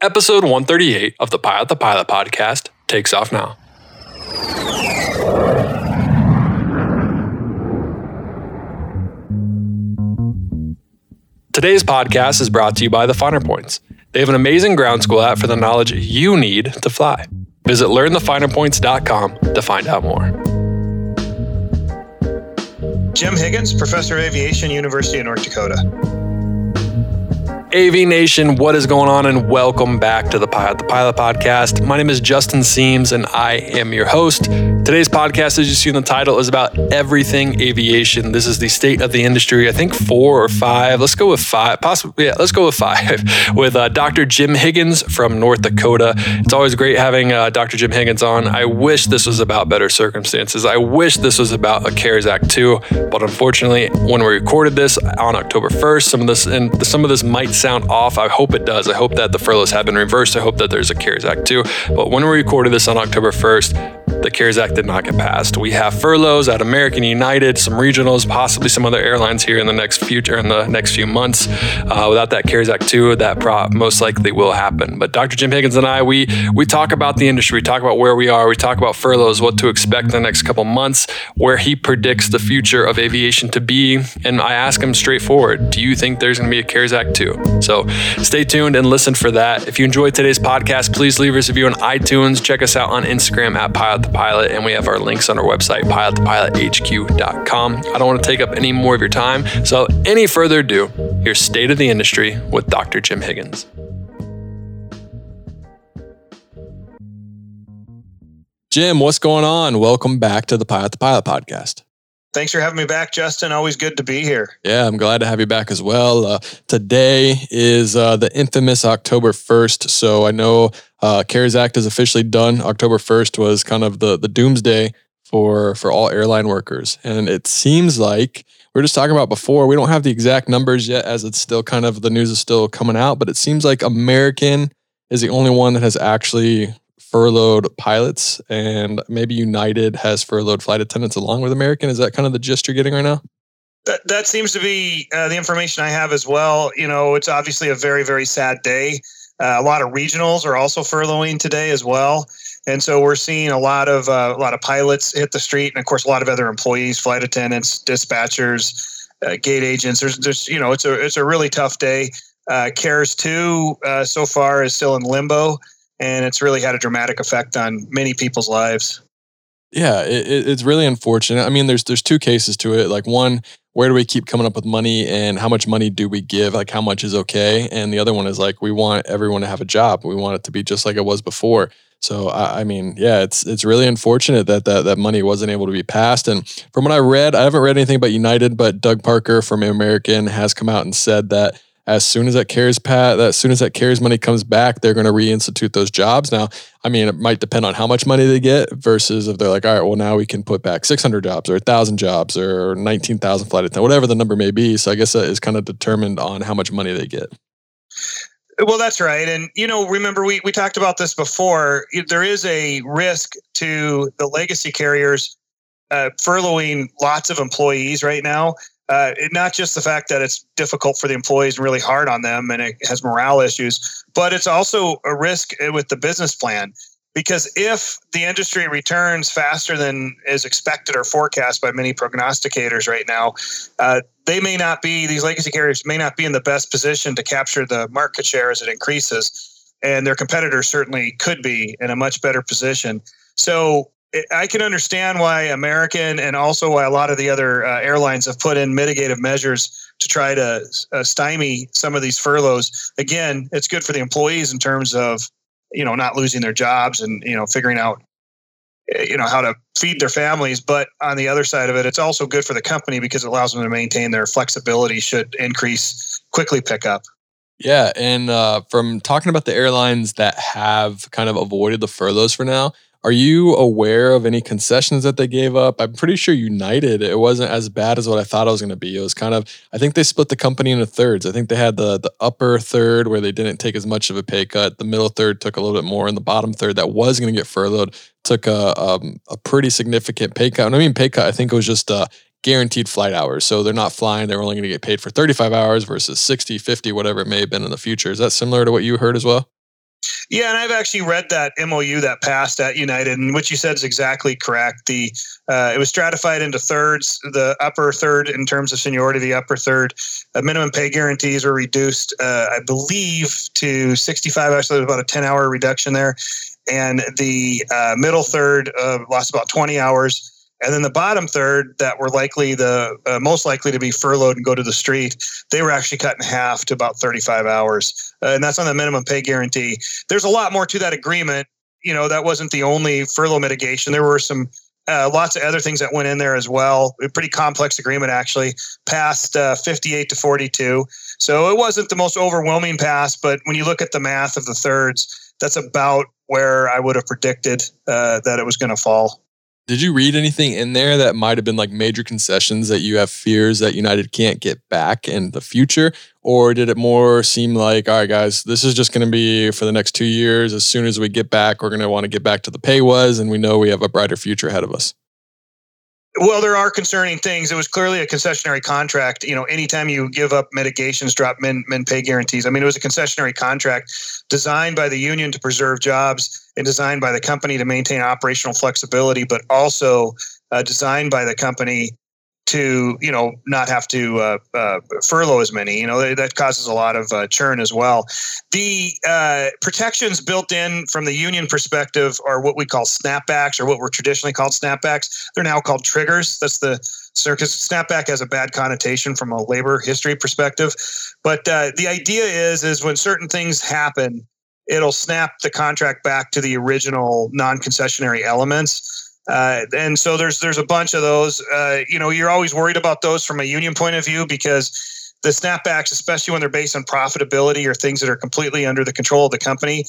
Episode 138 of the Pilot the Pilot podcast takes off now. Today's podcast is brought to you by the Finer Points. They have an amazing ground school app for the knowledge you need to fly. Visit learnthefinerpoints.com to find out more. Jim Higgins, Professor of Aviation, University of North Dakota. AV Nation, what is going on? And welcome back to the Pilot the Pilot podcast. My name is Justin Seams, and I am your host. Today's podcast, as you see in the title, is about everything aviation. This is the state of the industry. I think four or five. Let's go with five. Possibly, yeah. Let's go with five. with uh, Dr. Jim Higgins from North Dakota. It's always great having uh, Dr. Jim Higgins on. I wish this was about better circumstances. I wish this was about a CARES Act two, but unfortunately, when we recorded this on October 1st, some of this and some of this might sound off. I hope it does. I hope that the furloughs have been reversed. I hope that there's a CARES Act two. But when we recorded this on October 1st, the CARES Act did not get passed. We have furloughs at American United, some regionals, possibly some other airlines here in the next future in the next few months. Uh, without that CARES Act two, that pro- most likely will happen. But Dr. Jim Higgins and I, we we talk about the industry, we talk about where we are, we talk about furloughs, what to expect in the next couple months, where he predicts the future of aviation to be, and I ask him straightforward: Do you think there's going to be a CARES Act two? So stay tuned and listen for that. If you enjoyed today's podcast, please leave us a review on iTunes. Check us out on Instagram at Pilot the Pilot, and we have our links on our website, pilotthepilothq.com. I don't want to take up any more of your time. So, any further ado, here's State of the Industry with Dr. Jim Higgins. Jim, what's going on? Welcome back to the Pilot the Pilot podcast. Thanks for having me back, Justin. Always good to be here. Yeah, I'm glad to have you back as well. Uh, today is uh, the infamous October 1st. So I know uh, CARES Act is officially done. October 1st was kind of the, the doomsday for, for all airline workers. And it seems like we were just talking about before, we don't have the exact numbers yet as it's still kind of the news is still coming out, but it seems like American is the only one that has actually furloughed pilots, and maybe United has furloughed flight attendants along with American. Is that kind of the gist you're getting right now? That, that seems to be uh, the information I have as well. You know, it's obviously a very, very sad day. Uh, a lot of regionals are also furloughing today as well, and so we're seeing a lot of uh, a lot of pilots hit the street, and of course, a lot of other employees, flight attendants, dispatchers, uh, gate agents. There's, there's, you know, it's a it's a really tough day. Uh, CARES two uh, so far is still in limbo and it's really had a dramatic effect on many people's lives. Yeah, it, it's really unfortunate. I mean, there's there's two cases to it. Like one, where do we keep coming up with money, and how much money do we give? Like how much is okay? And the other one is like we want everyone to have a job. We want it to be just like it was before. So I, I mean, yeah, it's it's really unfortunate that, that that money wasn't able to be passed. And from what I read, I haven't read anything about United, but Doug Parker from American has come out and said that as soon as that CARES pat, as soon as that CARES money comes back, they're going to reinstitute those jobs. Now, I mean, it might depend on how much money they get versus if they're like, all right, well, now we can put back 600 jobs or 1,000 jobs or 19,000 flight attendants, whatever the number may be. So I guess that is kind of determined on how much money they get. Well, that's right. And, you know, remember, we, we talked about this before. There is a risk to the legacy carriers uh, furloughing lots of employees right now uh, not just the fact that it's difficult for the employees and really hard on them and it has morale issues, but it's also a risk with the business plan. Because if the industry returns faster than is expected or forecast by many prognosticators right now, uh, they may not be, these legacy carriers may not be in the best position to capture the market share as it increases. And their competitors certainly could be in a much better position. So I can understand why American and also why a lot of the other uh, airlines have put in mitigative measures to try to uh, stymie some of these furloughs. Again, it's good for the employees in terms of you know not losing their jobs and you know figuring out eh, you know how to feed their families. But on the other side of it, it's also good for the company because it allows them to maintain their flexibility should increase quickly pick up. Yeah, and uh, from talking about the airlines that have kind of avoided the furloughs for now are you aware of any concessions that they gave up? I'm pretty sure United, it wasn't as bad as what I thought it was going to be. It was kind of, I think they split the company into thirds. I think they had the the upper third where they didn't take as much of a pay cut. The middle third took a little bit more, and the bottom third that was going to get furloughed took a um, a pretty significant pay cut. And I mean pay cut, I think it was just uh, guaranteed flight hours. So they're not flying, they're only going to get paid for 35 hours versus 60, 50, whatever it may have been in the future. Is that similar to what you heard as well? Yeah, and I've actually read that MOU that passed at United, and what you said is exactly correct. The uh, it was stratified into thirds. The upper third, in terms of seniority, the upper third, uh, minimum pay guarantees were reduced, uh, I believe, to 65. Actually, there was about a 10 hour reduction there, and the uh, middle third uh, lost about 20 hours and then the bottom third that were likely the uh, most likely to be furloughed and go to the street, they were actually cut in half to about 35 hours. Uh, and that's on the minimum pay guarantee. There's a lot more to that agreement. You know, that wasn't the only furlough mitigation. There were some uh, lots of other things that went in there as well. A pretty complex agreement, actually, passed uh, 58 to 42. So it wasn't the most overwhelming pass, but when you look at the math of the thirds, that's about where I would have predicted uh, that it was going to fall. Did you read anything in there that might have been like major concessions that you have fears that United can't get back in the future? Or did it more seem like, all right, guys, this is just going to be for the next two years. As soon as we get back, we're going to want to get back to the pay was, and we know we have a brighter future ahead of us? Well, there are concerning things. It was clearly a concessionary contract. You know, anytime you give up mitigations, drop men, men pay guarantees. I mean, it was a concessionary contract designed by the union to preserve jobs and designed by the company to maintain operational flexibility, but also uh, designed by the company to you know not have to uh, uh, furlough as many. You know that causes a lot of uh, churn as well. The uh, protections built in from the union perspective are what we call snapbacks, or what were traditionally called snapbacks. They're now called triggers. That's the circus snapback has a bad connotation from a labor history perspective, but uh, the idea is is when certain things happen, it'll snap the contract back to the original non-concessionary elements uh, and so there's there's a bunch of those. Uh, you know, you're always worried about those from a union point of view because the snapbacks, especially when they're based on profitability or things that are completely under the control of the company.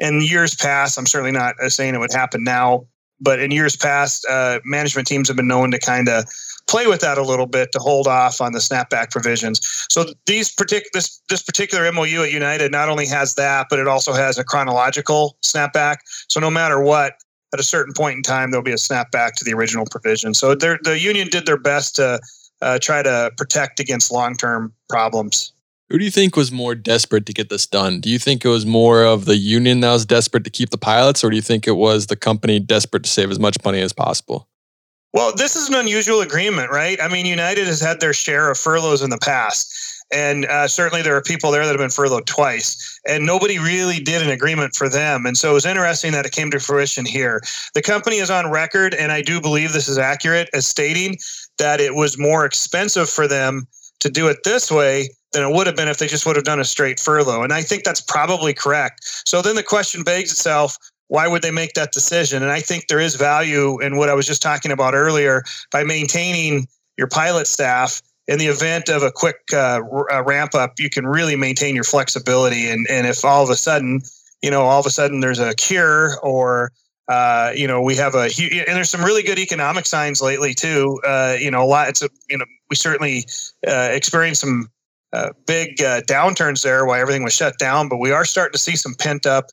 In years past, I'm certainly not saying it would happen now, but in years past, uh, management teams have been known to kind of play with that a little bit to hold off on the snapback provisions. So these partic- this this particular MOU at United not only has that, but it also has a chronological snapback. So no matter what, at a certain point in time, there'll be a snapback to the original provision. So the union did their best to uh, try to protect against long term problems. Who do you think was more desperate to get this done? Do you think it was more of the union that was desperate to keep the pilots, or do you think it was the company desperate to save as much money as possible? Well, this is an unusual agreement, right? I mean, United has had their share of furloughs in the past. And uh, certainly there are people there that have been furloughed twice, and nobody really did an agreement for them. And so it was interesting that it came to fruition here. The company is on record, and I do believe this is accurate, as stating that it was more expensive for them to do it this way than it would have been if they just would have done a straight furlough. And I think that's probably correct. So then the question begs itself why would they make that decision? And I think there is value in what I was just talking about earlier by maintaining your pilot staff in the event of a quick uh, uh, ramp up, you can really maintain your flexibility. And, and if all of a sudden, you know, all of a sudden there's a cure or, uh, you know, we have a, huge, and there's some really good economic signs lately too. Uh, you know, a lot, it's a, you know, we certainly uh, experienced some uh, big downturns there while everything was shut down, but we are starting to see some pent up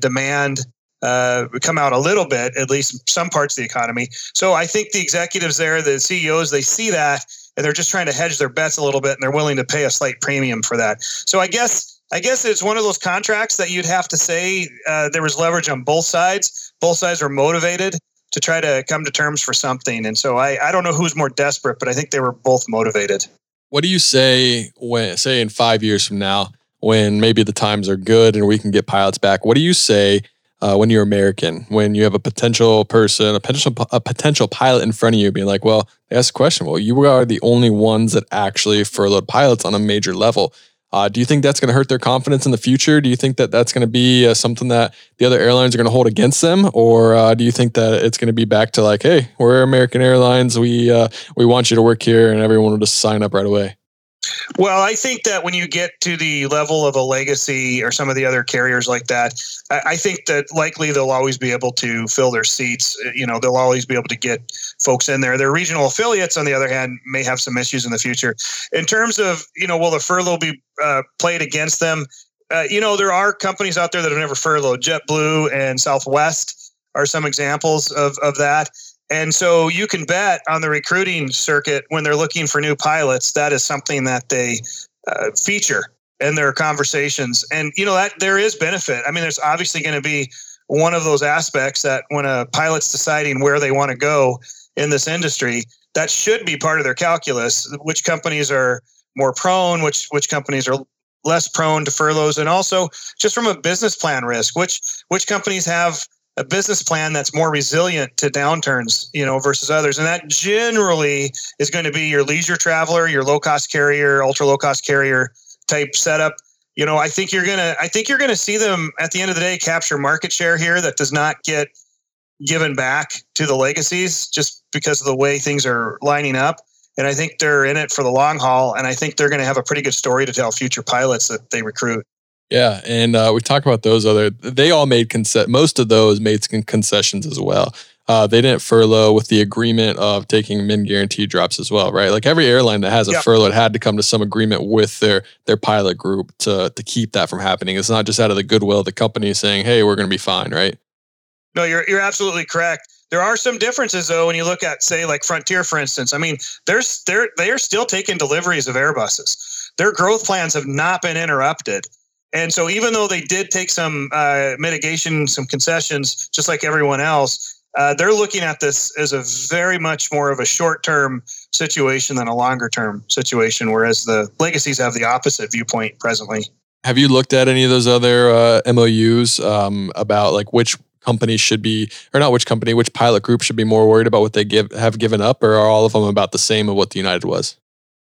demand uh, come out a little bit, at least some parts of the economy. So I think the executives there, the CEOs, they see that and they're just trying to hedge their bets a little bit and they're willing to pay a slight premium for that. So I guess I guess it's one of those contracts that you'd have to say uh, there was leverage on both sides. Both sides were motivated to try to come to terms for something. And so I, I don't know who's more desperate, but I think they were both motivated. What do you say when say in five years from now, when maybe the times are good and we can get pilots back? What do you say uh, when you're American, when you have a potential person, a potential a potential pilot in front of you, being like, "Well, they ask the question. Well, you are the only ones that actually furloughed pilots on a major level. Uh, do you think that's going to hurt their confidence in the future? Do you think that that's going to be uh, something that the other airlines are going to hold against them, or uh, do you think that it's going to be back to like, "Hey, we're American Airlines. We uh, we want you to work here," and everyone will just sign up right away? Well, I think that when you get to the level of a legacy or some of the other carriers like that, I think that likely they'll always be able to fill their seats. You know, they'll always be able to get folks in there. Their regional affiliates, on the other hand, may have some issues in the future. In terms of, you know, will the furlough be uh, played against them? Uh, you know, there are companies out there that have never furloughed. JetBlue and Southwest are some examples of, of that. And so you can bet on the recruiting circuit when they're looking for new pilots, that is something that they uh, feature. in their conversations. And you know that there is benefit. I mean, there's obviously going to be one of those aspects that when a pilot's deciding where they want to go in this industry, that should be part of their calculus. Which companies are more prone, which which companies are less prone to furloughs, and also just from a business plan risk, which which companies have a business plan that's more resilient to downturns, you know, versus others. And that generally is going to be your leisure traveler, your low cost carrier, ultra low cost carrier type setup. You know, I think you're gonna I think you're gonna see them at the end of the day capture market share here that does not get given back to the legacies just because of the way things are lining up. And I think they're in it for the long haul. And I think they're going to have a pretty good story to tell future pilots that they recruit. Yeah, and uh, we talked about those other. They all made concessions. Most of those made concessions as well. Uh, they didn't furlough with the agreement of taking min guarantee drops as well, right? Like every airline that has a yep. furlough had to come to some agreement with their their pilot group to to keep that from happening. It's not just out of the goodwill of the company saying, "Hey, we're going to be fine," right? No, you're you're absolutely correct. There are some differences though when you look at say like Frontier for instance. I mean, there's they're they are still taking deliveries of Airbuses. Their growth plans have not been interrupted. And so even though they did take some uh, mitigation, some concessions, just like everyone else, uh, they're looking at this as a very much more of a short-term situation than a longer-term situation, whereas the legacies have the opposite viewpoint presently. Have you looked at any of those other uh, MOUs um, about like which company should be, or not which company, which pilot group should be more worried about what they give have given up, or are all of them about the same of what the United was?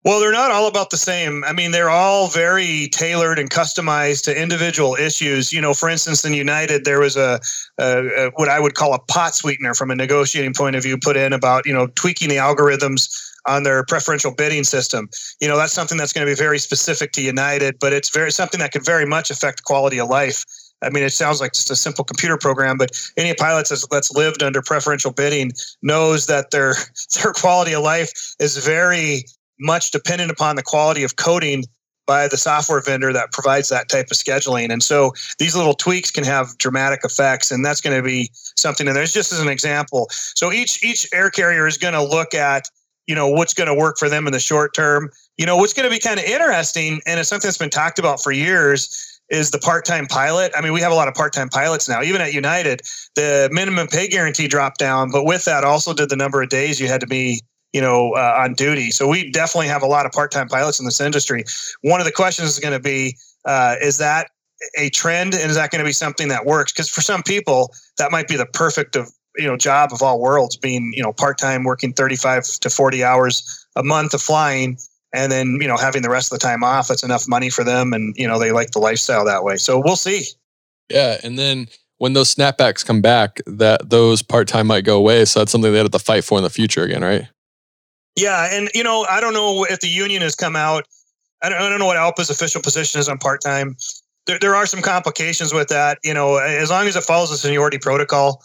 Well, they're not all about the same. I mean, they're all very tailored and customized to individual issues. You know, for instance, in United, there was a, a, a, what I would call a pot sweetener from a negotiating point of view put in about you know tweaking the algorithms on their preferential bidding system. You know, that's something that's going to be very specific to United, but it's very something that could very much affect quality of life I mean, it sounds like just a simple computer program, but any pilot that's, that's lived under preferential bidding knows that their their quality of life is very much dependent upon the quality of coding by the software vendor that provides that type of scheduling. And so these little tweaks can have dramatic effects, and that's going to be something. And there's just as an example. So each each air carrier is going to look at you know what's going to work for them in the short term. You know what's going to be kind of interesting, and it's something that's been talked about for years is the part-time pilot. I mean, we have a lot of part-time pilots now. Even at United, the minimum pay guarantee dropped down, but with that also did the number of days you had to be, you know, uh, on duty. So we definitely have a lot of part-time pilots in this industry. One of the questions is going to be, uh, is that a trend, and is that going to be something that works? Because for some people, that might be the perfect of you know job of all worlds, being you know part-time, working 35 to 40 hours a month of flying and then you know having the rest of the time off that's enough money for them and you know they like the lifestyle that way so we'll see yeah and then when those snapbacks come back that those part-time might go away so that's something they have to fight for in the future again right yeah and you know i don't know if the union has come out. I don't, I don't know what alpa's official position is on part-time. There, there are some complications with that you know as long as it follows the seniority protocol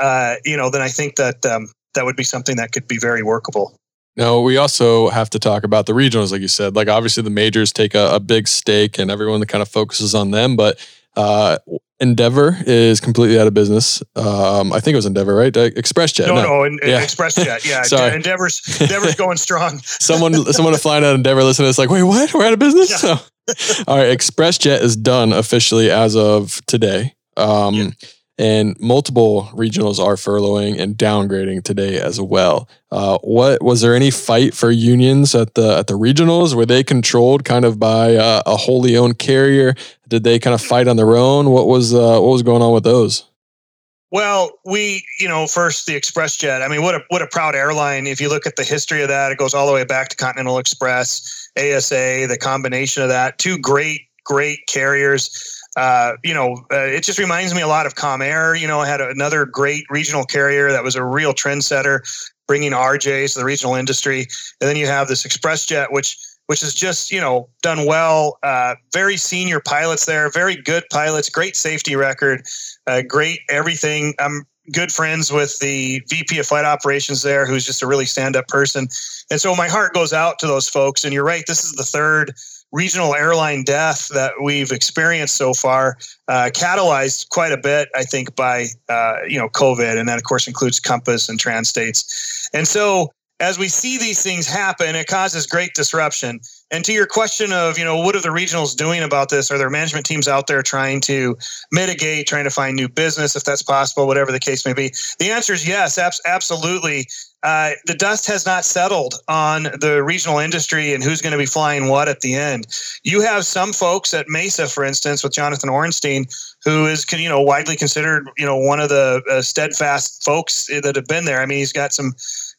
uh, you know then i think that um, that would be something that could be very workable. Now, we also have to talk about the regionals, like you said. Like, obviously, the majors take a, a big stake and everyone kind of focuses on them, but uh, Endeavor is completely out of business. Um, I think it was Endeavor, right? Uh, ExpressJet. No, no, no in, yeah. ExpressJet. Yeah, Sorry. Endeavor's Endeavor's going strong. someone, someone flying out Endeavor listening is like, wait, what? We're out of business. Yeah. So, all right, ExpressJet is done officially as of today. Um, yeah and multiple regionals are furloughing and downgrading today as well. Uh, what was there any fight for unions at the at the regionals? Were they controlled kind of by uh, a wholly owned carrier? Did they kind of fight on their own? What was uh, what was going on with those? Well, we, you know, first the ExpressJet. I mean, what a what a proud airline. If you look at the history of that, it goes all the way back to Continental Express, ASA, the combination of that. Two great, great carriers uh, you know, uh, it just reminds me a lot of Comair. You know, I had another great regional carrier that was a real trendsetter, bringing RJs to the regional industry. And then you have this ExpressJet, which which has just you know done well. Uh, very senior pilots there, very good pilots, great safety record, uh, great everything. I'm good friends with the VP of flight operations there, who's just a really stand up person. And so my heart goes out to those folks. And you're right, this is the third regional airline death that we've experienced so far, uh, catalyzed quite a bit, I think, by uh, you know COVID, and that of course includes Compass and Trans States. And so, as we see these things happen, it causes great disruption. And to your question of, you know, what are the regionals doing about this? Are their management teams out there trying to mitigate, trying to find new business if that's possible, whatever the case may be? The answer is yes, abs- absolutely. Uh, the dust has not settled on the regional industry and who's going to be flying what at the end. You have some folks at Mesa, for instance, with Jonathan Ornstein, who is you know widely considered you know one of the uh, steadfast folks that have been there. I mean, he's got some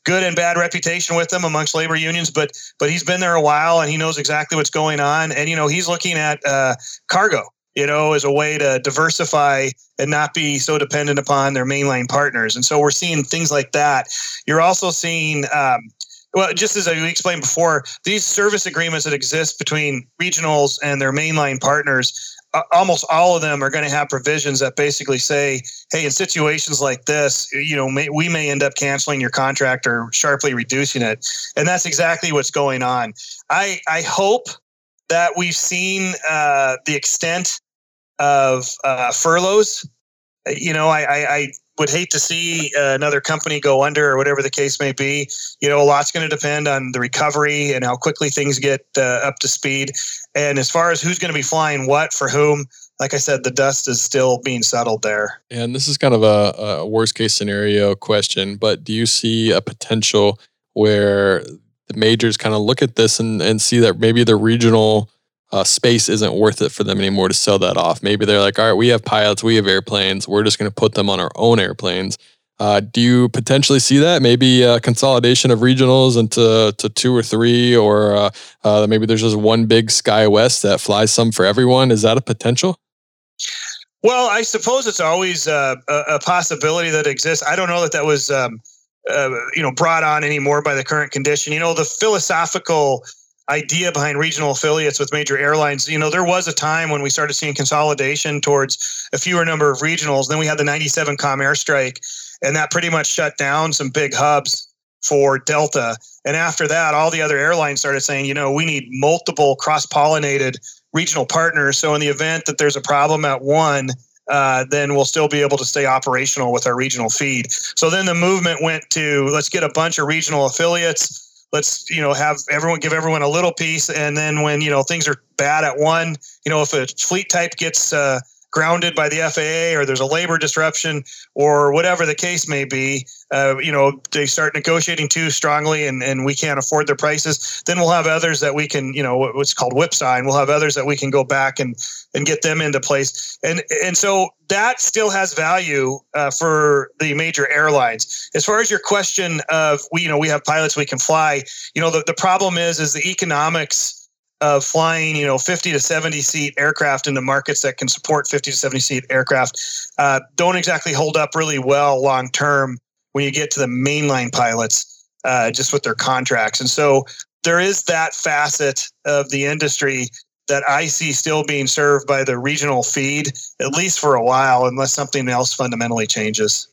good and bad reputation with them amongst labor unions, but but he's been there a while and he knows exactly what's going on. And you know, he's looking at uh, cargo, you know, as a way to diversify and not be so dependent upon their mainline partners. And so we're seeing things like that. You're also seeing. Um, well, just as I explained before, these service agreements that exist between regionals and their mainline partners almost all of them are going to have provisions that basically say, hey, in situations like this, you know, may, we may end up canceling your contract or sharply reducing it. And that's exactly what's going on. I, I hope that we've seen uh, the extent of uh, furloughs. You know, I, I, I would hate to see uh, another company go under or whatever the case may be. You know, a lot's going to depend on the recovery and how quickly things get uh, up to speed. And as far as who's going to be flying what for whom, like I said, the dust is still being settled there. And this is kind of a, a worst case scenario question, but do you see a potential where the majors kind of look at this and, and see that maybe the regional uh, space isn't worth it for them anymore to sell that off. Maybe they're like, all right, we have pilots, we have airplanes, we're just going to put them on our own airplanes. Uh, do you potentially see that? Maybe a consolidation of regionals into to two or three, or uh, uh, maybe there's just one big SkyWest that flies some for everyone. Is that a potential? Well, I suppose it's always uh, a, a, possibility that exists. I don't know that that was, um, uh, you know, brought on anymore by the current condition. You know, the philosophical idea behind regional affiliates with major airlines. You know, there was a time when we started seeing consolidation towards a fewer number of regionals. Then we had the 97 Comair strike, and that pretty much shut down some big hubs for Delta. And after that, all the other airlines started saying, you know, we need multiple cross pollinated regional partners. So in the event that there's a problem at one, uh, then we'll still be able to stay operational with our regional feed. So then the movement went to let's get a bunch of regional affiliates let's you know have everyone give everyone a little piece and then when you know things are bad at one you know if a fleet type gets uh, grounded by the FAA or there's a labor disruption or whatever the case may be, uh, you know, they start negotiating too strongly and, and we can't afford their prices, then we'll have others that we can, you know, what's called whip sign. we'll have others that we can go back and, and get them into place. And, and so that still has value uh, for the major airlines. As far as your question of, we, you know, we have pilots we can fly, you know, the, the problem is, is the economics of flying, you know, 50 to 70 seat aircraft into markets that can support 50 to 70 seat aircraft uh, don't exactly hold up really well long term when you get to the mainline pilots, uh, just with their contracts. And so there is that facet of the industry that I see still being served by the regional feed, at least for a while, unless something else fundamentally changes.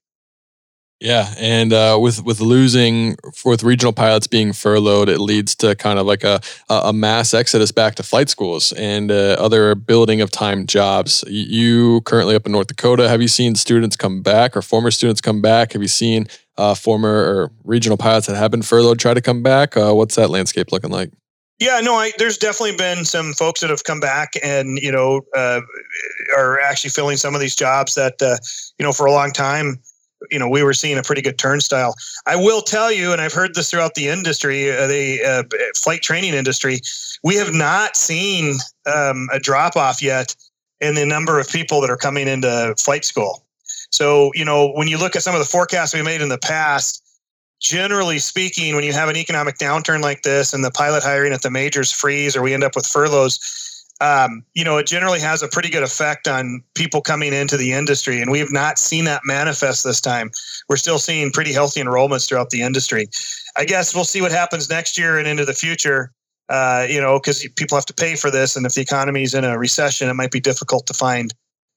Yeah, and uh, with with losing with regional pilots being furloughed, it leads to kind of like a a mass exodus back to flight schools and uh, other building of time jobs. You currently up in North Dakota, have you seen students come back or former students come back? Have you seen uh, former or regional pilots that have been furloughed try to come back? Uh, what's that landscape looking like? Yeah, no, I, there's definitely been some folks that have come back and you know uh, are actually filling some of these jobs that uh, you know for a long time you know we were seeing a pretty good turnstile. I will tell you, and I've heard this throughout the industry, uh, the uh, flight training industry, we have not seen um, a drop off yet in the number of people that are coming into flight school. So you know when you look at some of the forecasts we made in the past. Generally speaking, when you have an economic downturn like this and the pilot hiring at the majors freeze or we end up with furloughs, um, you know, it generally has a pretty good effect on people coming into the industry. And we have not seen that manifest this time. We're still seeing pretty healthy enrollments throughout the industry. I guess we'll see what happens next year and into the future. Uh, you know, because people have to pay for this, and if the economy is in a recession, it might be difficult to find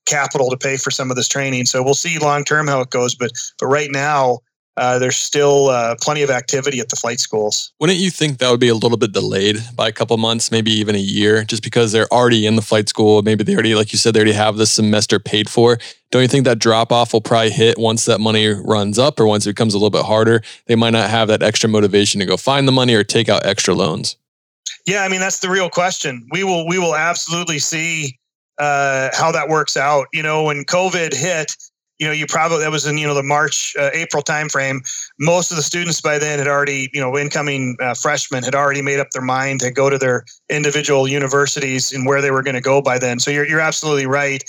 capital to pay for some of this training. So we'll see long term how it goes. But but right now, uh, there's still uh, plenty of activity at the flight schools. Wouldn't you think that would be a little bit delayed by a couple months, maybe even a year, just because they're already in the flight school? Maybe they already, like you said, they already have this semester paid for. Don't you think that drop off will probably hit once that money runs up or once it becomes a little bit harder? They might not have that extra motivation to go find the money or take out extra loans. Yeah, I mean that's the real question. We will we will absolutely see uh, how that works out. You know, when COVID hit, you know, you probably that was in you know the March uh, April timeframe. Most of the students by then had already you know incoming uh, freshmen had already made up their mind to go to their individual universities and where they were going to go by then. So you're you're absolutely right.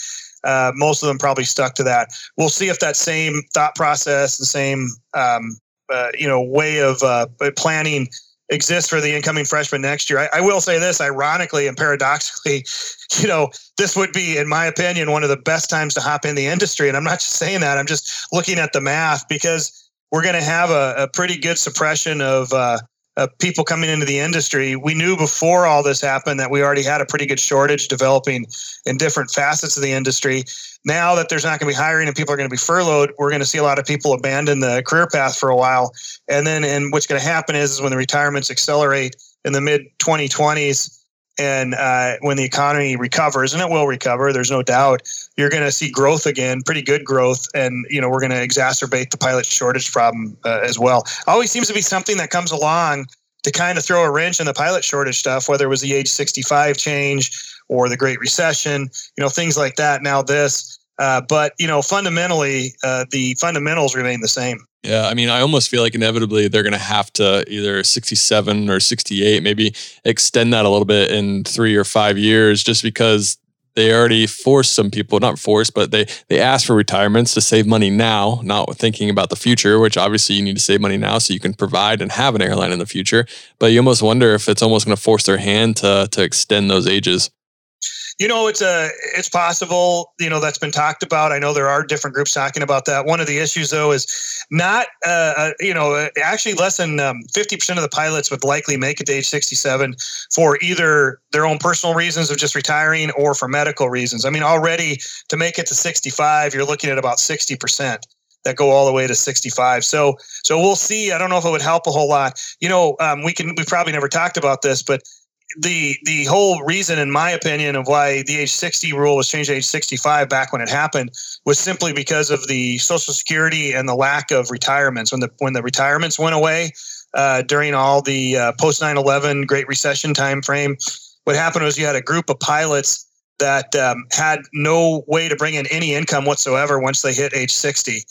Uh, most of them probably stuck to that. We'll see if that same thought process, the same um, uh, you know way of uh, planning exists for the incoming freshman next year. I, I, will say this, ironically and paradoxically, you know, this would be, in my opinion, one of the best times to hop in the industry. And I'm not just saying that; I'm just looking at the math because we're going to have a, a, pretty good suppression of uh, uh, people coming into the industry. We knew before all this happened that we already had a pretty good shortage developing in different facets of the industry. Now that there's not going to be hiring and people are going to be furloughed, we're going to see a lot of people abandon the career path for a while. And then, and what's going to happen is, is when the retirements accelerate in the mid 2020s, and uh, when the economy recovers, and it will recover, there's no doubt, you're going to see growth again, pretty good growth, and you know we're going to exacerbate the pilot shortage problem uh, as well. Always seems to be something that comes along to kind of throw a wrench in the pilot shortage stuff, whether it was the age 65 change or the Great Recession, you know things like that. Now this, uh, but you know fundamentally, uh, the fundamentals remain the same. Yeah, I mean, I almost feel like inevitably they're going to have to either 67 or 68, maybe extend that a little bit in three or five years, just because they already forced some people, not forced, but they they asked for retirements to save money now, not thinking about the future. Which obviously you need to save money now so you can provide and have an airline in the future. But you almost wonder if it's almost going to force their hand to to extend those ages. You know, it's a it's possible. You know, that's been talked about. I know there are different groups talking about that. One of the issues, though, is not. Uh, uh you know, uh, actually, less than um, fifty percent of the pilots would likely make it to age sixty-seven for either their own personal reasons of just retiring or for medical reasons. I mean, already to make it to sixty-five, you're looking at about sixty percent that go all the way to 65. So so we'll see. I don't know if it would help a whole lot. You know, um, we can we probably never talked about this, but the the whole reason, in my opinion, of why the age 60 rule was changed to age 65 back when it happened was simply because of the Social Security and the lack of retirements. When the when the retirements went away uh, during all the uh, post 9/11 Great Recession time frame, what happened was you had a group of pilots that um, had no way to bring in any income whatsoever once they hit age 60,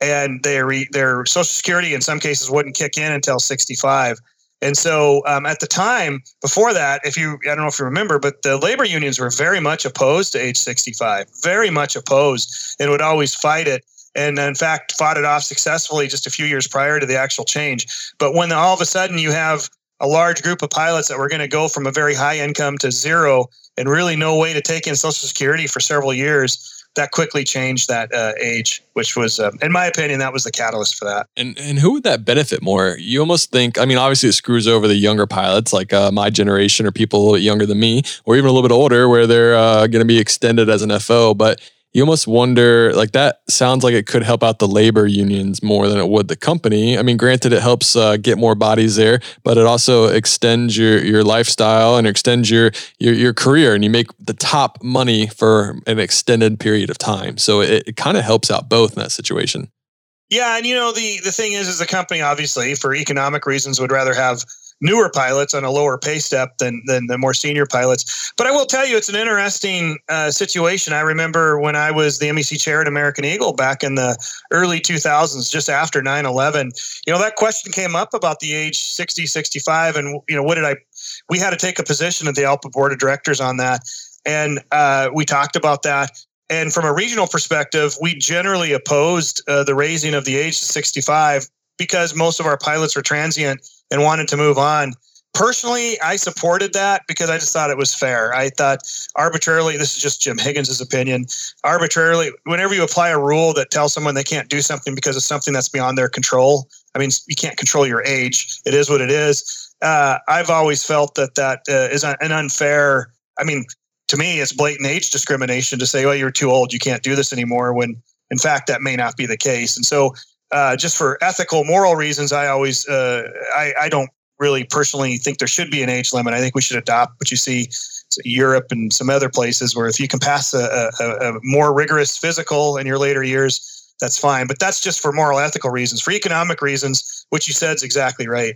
and their their Social Security in some cases wouldn't kick in until 65. And so um, at the time, before that, if you, I don't know if you remember, but the labor unions were very much opposed to age 65, very much opposed, and would always fight it. And in fact, fought it off successfully just a few years prior to the actual change. But when all of a sudden you have a large group of pilots that were going to go from a very high income to zero and really no way to take in Social Security for several years, that quickly changed that uh, age, which was, uh, in my opinion, that was the catalyst for that. And and who would that benefit more? You almost think, I mean, obviously it screws over the younger pilots, like uh, my generation or people a little bit younger than me, or even a little bit older, where they're uh, going to be extended as an FO. But you almost wonder like that sounds like it could help out the labor unions more than it would the company. I mean, granted, it helps uh, get more bodies there, but it also extends your your lifestyle and extends your your your career, and you make the top money for an extended period of time. So it, it kind of helps out both in that situation. Yeah, and you know the the thing is, is the company obviously for economic reasons would rather have newer pilots on a lower pay step than than the more senior pilots. But I will tell you, it's an interesting uh, situation. I remember when I was the MEC chair at American Eagle back in the early 2000s, just after 9/11. You know, that question came up about the age 60, 65, and you know, what did I? We had to take a position at the ALPA board of directors on that, and uh, we talked about that. And from a regional perspective, we generally opposed uh, the raising of the age to 65 because most of our pilots were transient and wanted to move on. Personally, I supported that because I just thought it was fair. I thought arbitrarily, this is just Jim Higgins' opinion, arbitrarily, whenever you apply a rule that tells someone they can't do something because of something that's beyond their control, I mean, you can't control your age. It is what it is. Uh, I've always felt that that uh, is an unfair. I mean, to me, it's blatant age discrimination to say, "Oh, you're too old, you can't do this anymore." When in fact, that may not be the case. And so, uh, just for ethical, moral reasons, I always uh, I, I don't really personally think there should be an age limit. I think we should adopt what you see Europe and some other places where if you can pass a, a, a, more rigorous physical in your later years, that's fine. But that's just for moral, ethical reasons. For economic reasons, what you said is exactly right.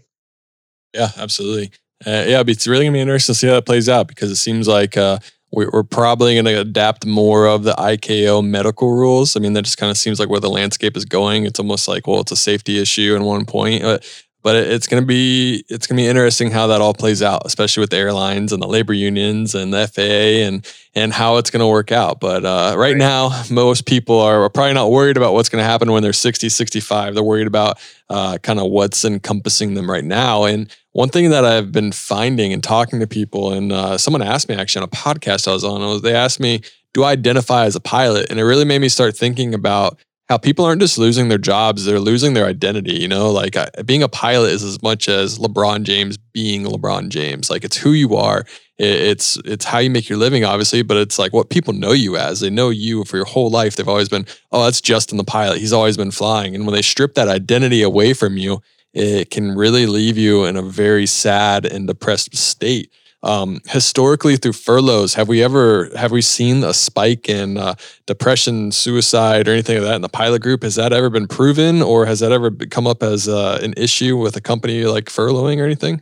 Yeah, absolutely. Uh, yeah, it's really gonna be interesting to see how that plays out because it seems like uh, we're probably going to adapt more of the ICAO medical rules. I mean, that just kind of seems like where the landscape is going. It's almost like, well, it's a safety issue in one point, but but it's going to be it's going to be interesting how that all plays out, especially with the airlines and the labor unions and the FAA and and how it's going to work out. But uh, right, right, now, most people are probably not worried about what's going to happen when they're 60, 65. They're worried about uh, kind of what's encompassing them right now. And one thing that I've been finding and talking to people, and uh, someone asked me actually on a podcast I was on, they asked me, "Do I identify as a pilot?" And it really made me start thinking about how people aren't just losing their jobs, they're losing their identity. You know, like uh, being a pilot is as much as LeBron James being LeBron James. Like it's who you are. It's it's how you make your living, obviously, but it's like what people know you as. They know you for your whole life. They've always been, oh, that's Justin the pilot. He's always been flying. And when they strip that identity away from you, it can really leave you in a very sad and depressed state. Um, historically, through furloughs, have we ever have we seen a spike in uh, depression, suicide, or anything like that in the pilot group? Has that ever been proven, or has that ever come up as uh, an issue with a company like furloughing or anything?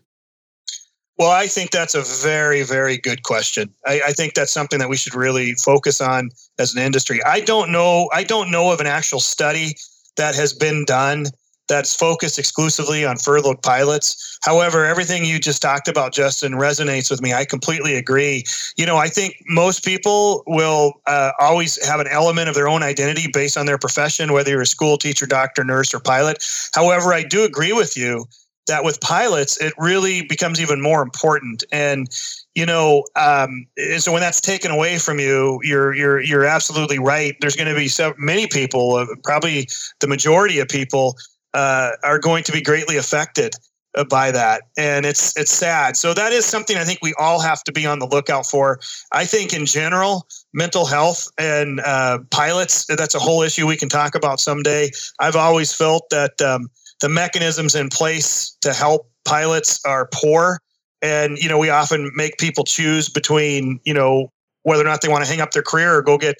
Well, I think that's a very, very good question. I, I, think that's something that we should really focus on as an industry. I don't know. I don't know of an actual study that has been done that's focused exclusively on furloughed pilots. However, everything you just talked about, Justin, resonates with me. I completely agree. You know, I think most people will uh, always have an element of their own identity based on their profession, whether you're a school teacher, doctor, nurse, or pilot. However, I do agree with you that with pilots, it really becomes even more important. And you know, um, so when that's taken away from you, you're you're you're absolutely right. There's going to be so many people, uh, probably the majority of people, uh, are going to be greatly affected uh, by that. And it's it's sad. So that is something i think we all have to be on the lookout for. I think in general mental health and uh, pilots that's a whole issue we can talk about someday. I've always felt that um, the mechanisms in place to help pilots are poor. And you know we often make people choose between you know whether or not they want to hang up their career or go get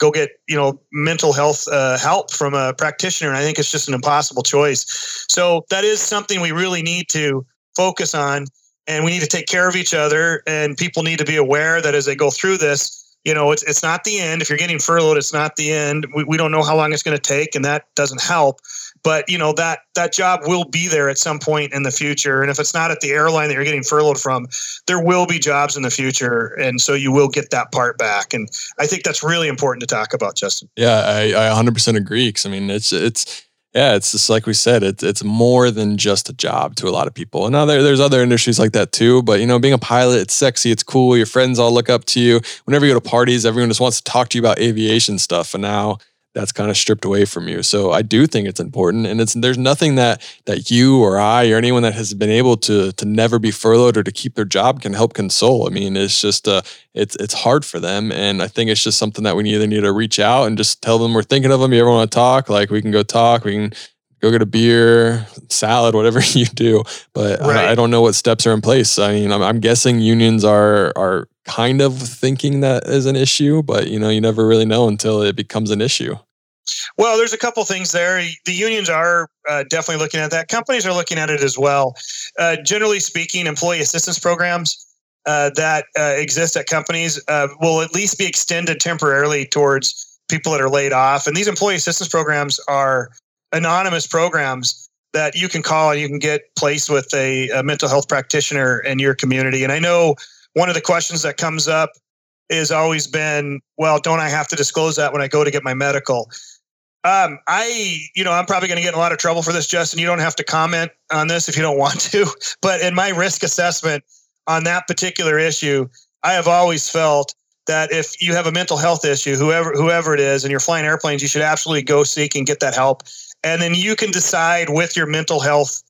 go get you know mental health uh, help from a practitioner and i think it's just an impossible choice. So that is something we really need to focus on and we need to take care of each other and people need to be aware that as they go through this you know it's, it's not the end. If you're getting furloughed it's not the end. We, we don't know how long it's going to take and that doesn't help. But you know that that job will be there at some point in the future. And if it's not at the airline that you're getting furloughed from there will be jobs in the future and so you will get that part back. And i think that's really important to talk about justin. Yeah i, I 100% agree because i mean it's it's yeah, it's just like we said, it's it's more than just a job to a lot of people. And now there, there's other industries like that too. But you know, being a pilot, it's sexy, it's cool. Your friends all look up to you. Whenever you go to parties, everyone just wants to talk to you about aviation stuff. And now that's kind of stripped away from you. So I do think it's important, and it's there's nothing that that you or I or anyone that has been able to to never be furloughed or to keep their job can help console. I mean, it's just uh, it's it's hard for them, and I think it's just something that we either need to reach out and just tell them we're thinking of them. You ever want to talk? Like we can go talk. We can go get a beer, salad, whatever you do. But right. I, I, don't know what steps are in place. I mean, I'm, I'm guessing unions are are kind of thinking that is an issue, but you know, you never really know until it becomes an issue. Well, there's a couple things there. The unions are uh, definitely looking at that. Companies are looking at it as well. Uh, generally speaking, employee assistance programs uh, that uh, exist at companies uh, will at least be extended temporarily towards people that are laid off. And these employee assistance programs are anonymous programs that you can call and you can get placed with a, a mental health practitioner in your community. And I know one of the questions that comes up is always been, well, don't I have to disclose that when I go to get my medical? Um, I, you know, I'm probably going to get in a lot of trouble for this, Justin. You don't have to comment on this if you don't want to. But in my risk assessment on that particular issue, I have always felt that if you have a mental health issue, whoever whoever it is, and you're flying airplanes, you should absolutely go seek and get that help. And then you can decide with your mental health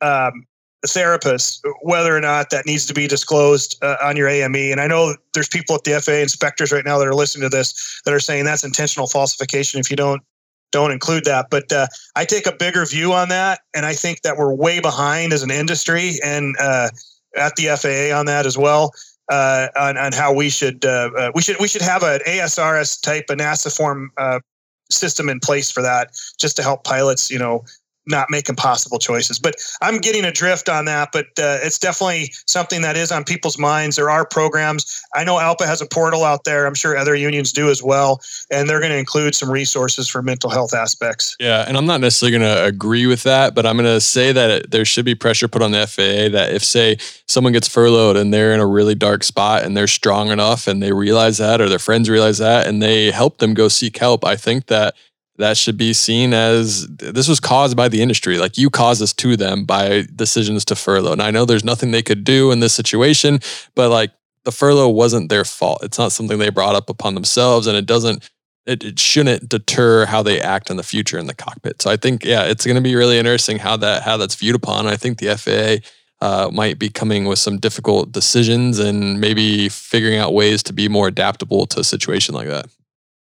um, therapist whether or not that needs to be disclosed uh, on your AME. And I know there's people at the FAA inspectors right now that are listening to this that are saying that's intentional falsification if you don't don't include that. But uh, I take a bigger view on that, and I think that we're way behind as an industry and uh, at the FAA on that as well. Uh, on, on how we should uh, uh, we should we should have an ASRS type a NASA form system in place for that, just to help pilots, you know, not make impossible choices. But I'm getting a drift on that. But uh, it's definitely something that is on people's minds. There are programs. I know ALPA has a portal out there. I'm sure other unions do as well, and they're going to include some resources for mental health aspects. Yeah, and I'm not necessarily going to agree with that, but I'm going to say that it, there should be pressure put on the FAA that if say someone gets furloughed and they're in a really dark spot and they're strong enough and they realize that or their friends realize that and they help them go seek help, I think that that should be seen as this was caused by the industry. Like you caused this to them by decisions to furlough. And I know there's nothing they could do in this situation, but like the furlough wasn't their fault. It's not something they brought up upon themselves, and it doesn't. It, it shouldn't deter how they act in the future in the cockpit. So I think, yeah, it's going to be really interesting how that how that's viewed upon. I think the FAA uh, might be coming with some difficult decisions and maybe figuring out ways to be more adaptable to a situation like that.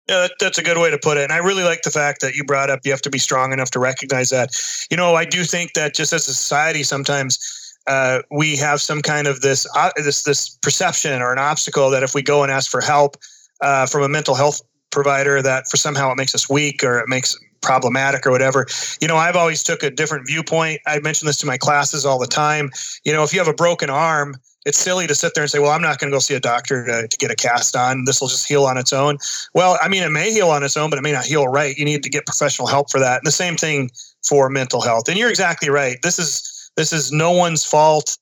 Yeah, that, that's a good way to put it. And I really like the fact that you brought up you have to be strong enough to recognize that. You know, I do think that just as a society, sometimes uh, we have some kind of this uh, this this perception or an obstacle that if we go and ask for help uh, from a mental health provider, that for somehow it makes us weak or it makes problematic or whatever. You know, I've always took a different viewpoint. I mention this to my classes all the time. You know, if you have a broken arm it's silly to sit there and say, well, I'm not going to go see a doctor to, to get a cast on. This will just heal on its own. Well, I mean, it may heal on its own, but it may not heal right. You need to get professional help for that. And the same thing for mental health. And you're exactly right. This is this is no one's fault.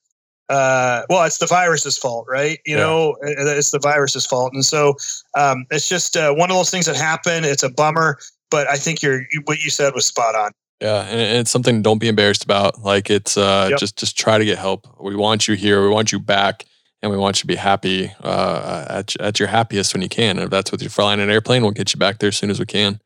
Uh, well, it's the virus's fault, right? You yeah. know, it's the virus's fault. And so um, it's just uh, one of those things that happen. It's a bummer, but I think you're what you said was spot on. Yeah, and it's something don't be embarrassed about. Like it's uh, yep. just just try to get help. We want you here. We want you back, and we want you to be happy uh, at at your happiest when you can. And if that's with you flying an airplane, we'll get you back there as soon as we can.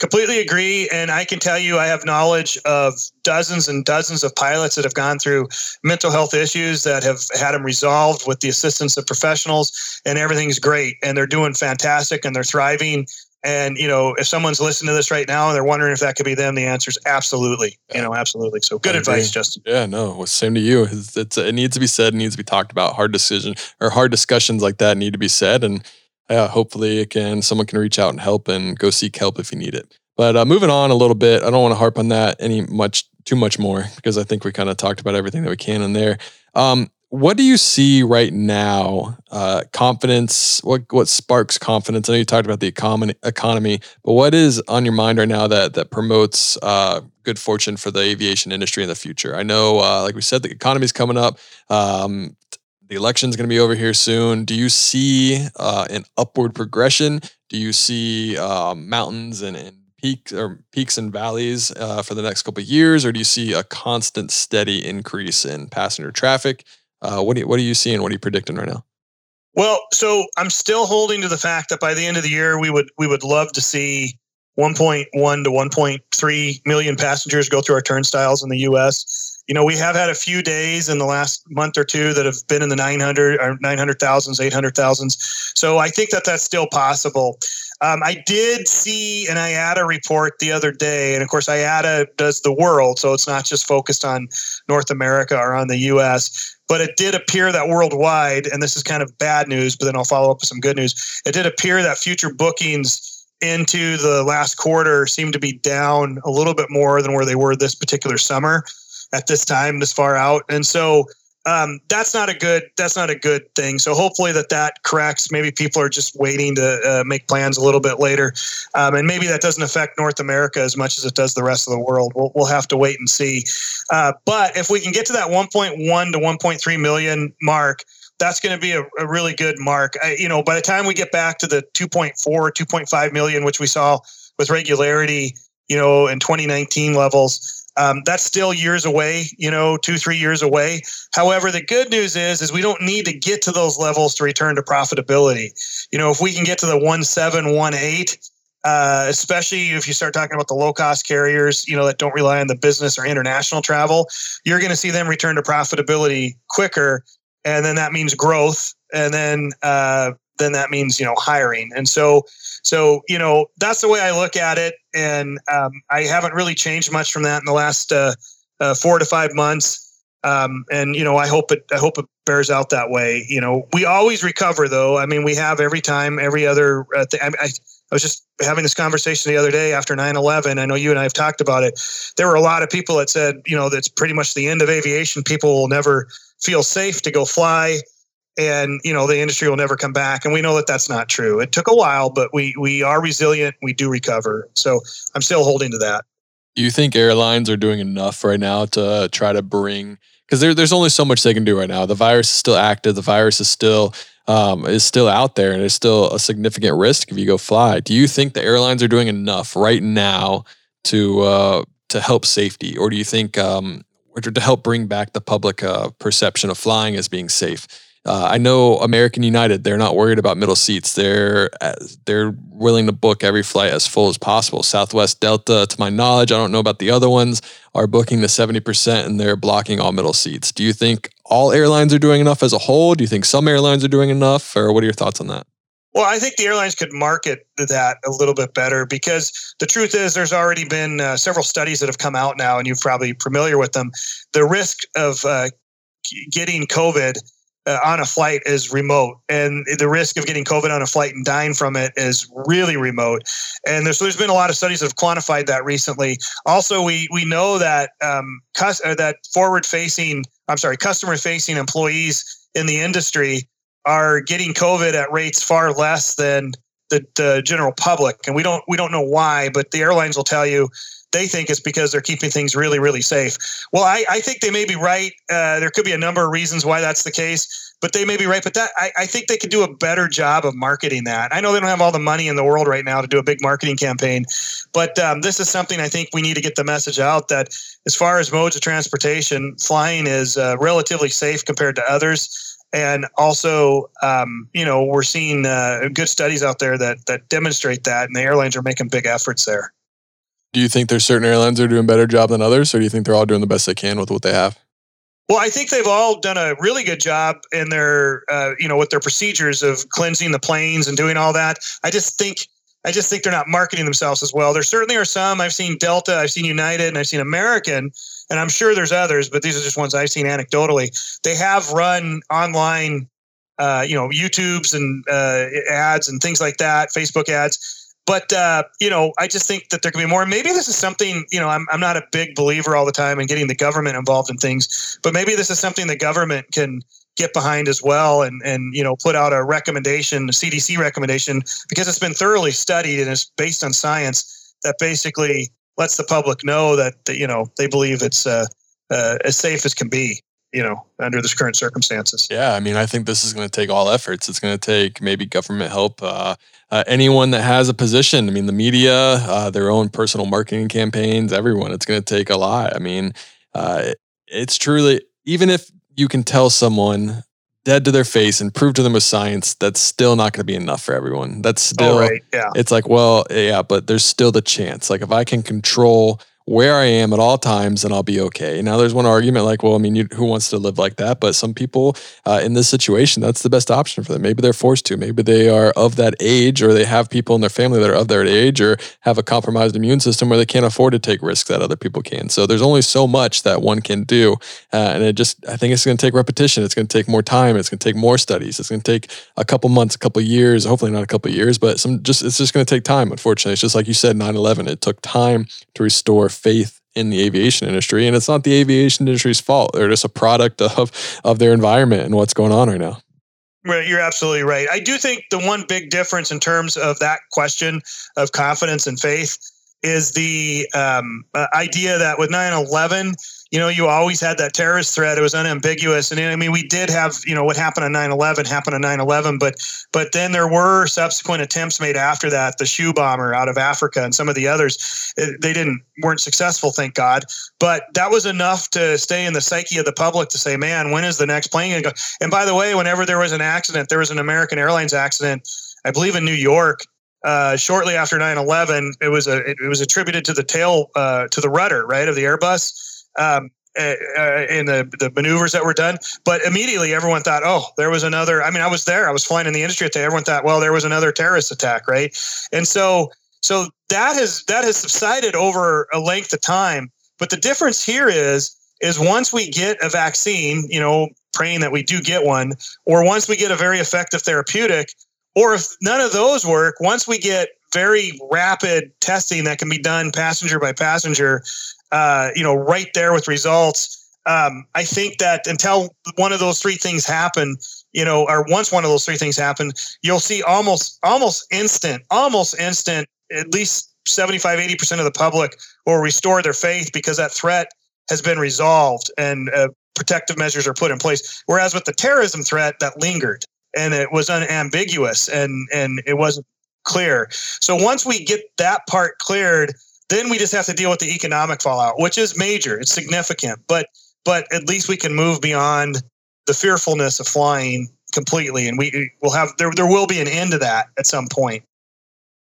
Completely agree, and I can tell you, I have knowledge of dozens and dozens of pilots that have gone through mental health issues that have had them resolved with the assistance of professionals, and everything's great, and they're doing fantastic, and they're thriving and you know, if someone's listening to this right now and they're wondering if that could be them, the answer is absolutely. You know, absolutely. So good advice, Justin. Yeah, no, same to you. It's, it's, it needs to be said. It needs to be talked about. Hard decision or hard discussions like that need to be said, and yeah, hopefully it can someone can reach out and help and go seek help if you need it. But uh, moving on a little bit, I don't want to harp on that any much too much more because I think we kind of talked about everything that we can in there. Um, what do you see right now? Uh, confidence. What what sparks confidence? I know you talked about the economy, economy, but what is on your mind right now that that promotes uh, good fortune for the aviation industry in the future? I know, uh, like we said, the economy is coming up. Um, the election is going to be over here soon. Do you see uh, an upward progression? Do you see um, mountains and, and peaks or peaks and valleys uh, for the next couple of years, or do you see a constant, steady increase in passenger traffic? Uh, what, do you, what are you seeing? What are you predicting right now? Well, so I'm still holding to the fact that by the end of the year, we would we would love to see 1.1 to 1.3 million passengers go through our turnstiles in the U.S. You know, we have had a few days in the last month or two that have been in the 900 or 900,000s, 800,000s. So I think that that's still possible. Um, I did see an IATA report the other day, and of course, IATA does the world, so it's not just focused on North America or on the U.S. But it did appear that worldwide, and this is kind of bad news, but then I'll follow up with some good news. It did appear that future bookings into the last quarter seem to be down a little bit more than where they were this particular summer at this time, this far out, and so um, that's not a good that's not a good thing. So hopefully that that corrects. Maybe people are just waiting to uh, make plans a little bit later, um, and maybe that doesn't affect North America as much as it does the rest of the world. We'll we'll have to wait and see. Uh, but if we can get to that 1.1 to 1.3 million mark, that's going to be a, a, really good mark. I, you know, by the time we get back to the 2.4, 2.5 million, which we saw with regularity, you know, in 2019 levels um, that's still years away, you know, two, three years away. However, the good news is, is we don't need to get to those levels to return to profitability. You know, if we can get to the one seven, one eight, uh, especially if you start talking about the low cost carriers, you know, that don't rely on the business or international travel, you're going to see them return to profitability quicker. And then that means growth. And then, uh, then that means, you know, hiring. And so, so, you know, that's the way I look at it. And um, I haven't really changed much from that in the last uh, uh, four to five months. Um, and you know, I hope it. I hope it bears out that way. You know, we always recover, though. I mean, we have every time, every other. Uh, th- I, I was just having this conversation the other day after 9/11. I know you and I have talked about it. There were a lot of people that said, you know, that's pretty much the end of aviation. People will never feel safe to go fly and you know the industry will never come back. And we know that that's not true. It took a while but we we are resilient. We do recover. So i'm still holding to that. Do you think airlines are doing enough right now to try to bring because there, there's only so much they can do right now. The virus is still active. The virus is still um, is still out there and it's still a significant risk if you go fly. Do you think the airlines are doing enough right now to uh, to help safety, or do you think um, or to help bring back the public uh, perception of flying as being safe? Uh, I know American United; they're not worried about middle seats. They're uh, they're willing to book every flight as full as possible. Southwest Delta, to my knowledge, I don't know about the other ones, are booking the seventy percent, and they're blocking all middle seats. Do you think all airlines are doing enough as a whole? Do you think some airlines are doing enough, or what are your thoughts on that? Well, I think the airlines could market that a little bit better because the truth is, there's already been uh, several studies that have come out now, and you're probably familiar with them. The risk of uh, getting COVID uh, on a flight is remote, and the risk of getting COVID on a flight and dying from it is really remote. And there's there's been a lot of studies that have quantified that recently. Also, we we know that um, cus- uh, that forward facing, I'm sorry, customer facing employees in the industry are getting COVID at rates far less than the, the general public, and we don't we don't know why, but the airlines will tell you they think it's because they're keeping things really, really safe. Well, I, I think they may be right. Uh, there could be a number of reasons why that's the case, but they may be right. But that I, I think they could do a better job of marketing that. I know they don't have all the money in the world right now to do a big marketing campaign, but um, this is something I think we need to get the message out that as far as modes of transportation, flying is uh, relatively safe compared to others and also um, you know we're seeing uh, good studies out there that that demonstrate that and the airlines are making big efforts there do you think there's certain airlines that are doing a better job than others, or do you think they're all doing the best they can with what they have? Well, I think they've all done a really good job in their, uh, you know, with their procedures of cleansing the planes and doing all that. I just think, I just think they're not marketing themselves as well. There certainly are some. I've seen Delta, I've seen United, and I've seen American, and I'm sure there's others, but these are just ones I've seen anecdotally. They have run online, uh, you know, YouTubes and uh, ads and things like that, Facebook ads but uh, you know, I just think that there can be more. Maybe this is something. You know, I'm I'm not a big believer all the time in getting the government involved in things, but maybe this is something the government can get behind as well, and and you know, put out a recommendation, a CDC recommendation, because it's been thoroughly studied and it's based on science that basically lets the public know that, that you know they believe it's uh, uh, as safe as can be you know, under this current circumstances. Yeah, I mean, I think this is going to take all efforts. It's going to take maybe government help. Uh, uh, anyone that has a position. I mean, the media, uh, their own personal marketing campaigns, everyone. It's going to take a lot. I mean, uh, it's truly even if you can tell someone dead to their face and prove to them with science, that's still not going to be enough for everyone. That's oh, still, oh, right. yeah. It's like, well, yeah, but there's still the chance. Like if I can control where I am at all times and I'll be okay. Now, there's one argument like, well, I mean, you, who wants to live like that? But some people uh, in this situation, that's the best option for them. Maybe they're forced to. Maybe they are of that age or they have people in their family that are of their age or have a compromised immune system where they can't afford to take risks that other people can. So there's only so much that one can do. Uh, and it just, I think it's going to take repetition. It's going to take more time. It's going to take more studies. It's going to take a couple months, a couple years, hopefully not a couple years, but some just, it's just going to take time, unfortunately. It's just like you said, 9 11, it took time to restore faith in the aviation industry. And it's not the aviation industry's fault. They're just a product of of their environment and what's going on right now. Right, you're absolutely right. I do think the one big difference in terms of that question of confidence and faith is the um, uh, idea that with 9 11, you know, you always had that terrorist threat. It was unambiguous. And I mean, we did have, you know, what happened on 9 11 happened on 9 11, but, but then there were subsequent attempts made after that, the shoe bomber out of Africa and some of the others. They didn't, weren't successful, thank God. But that was enough to stay in the psyche of the public to say, man, when is the next plane going to go? And by the way, whenever there was an accident, there was an American Airlines accident, I believe in New York. Uh, shortly after 9/11, it was a it was attributed to the tail uh, to the rudder right of the Airbus, um, uh, uh, in the, the maneuvers that were done. But immediately everyone thought, oh, there was another. I mean, I was there. I was flying in the industry at the. Everyone thought, well, there was another terrorist attack, right? And so, so that has that has subsided over a length of time. But the difference here is is once we get a vaccine, you know, praying that we do get one, or once we get a very effective therapeutic, or if none of those work, once we get very rapid testing that can be done passenger by passenger, uh, you know, right there with results. Um, I think that until one of those three things happen, you know, or once one of those three things happen, you'll see almost almost instant, almost instant, at least 75, 80% of the public will restore their faith because that threat has been resolved and uh, protective measures are put in place. Whereas with the terrorism threat, that lingered and it was unambiguous and and it wasn't clear. So once we get that part cleared, then we just have to deal with the economic fallout, which is major. It's significant, but but at least we can move beyond the fearfulness of flying completely, and we will have there there will be an end to that at some point.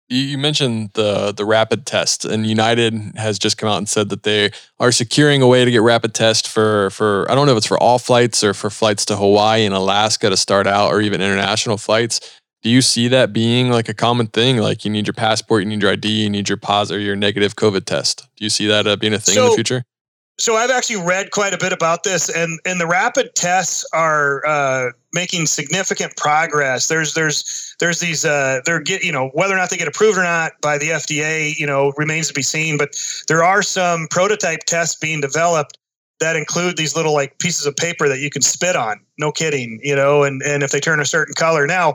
You mentioned the the rapid test, and United has just come out and said that they are securing a way to get rapid test for for I don't know if it's for all flights or for flights to Hawaii and Alaska to start out, or even international flights. Do you see that being like a common thing? Like you need your passport, you need your ID, you need your positive or your negative COVID test. Do you see that uh, being a thing so, in the future? So I've actually read quite a bit about this, and and the rapid tests are uh, making significant progress. There's there's there's these uh, they're get you know whether or not they get approved or not by the FDA you know remains to be seen. But there are some prototype tests being developed that include these little like pieces of paper that you can spit on. No kidding, you know, and and if they turn a certain color now.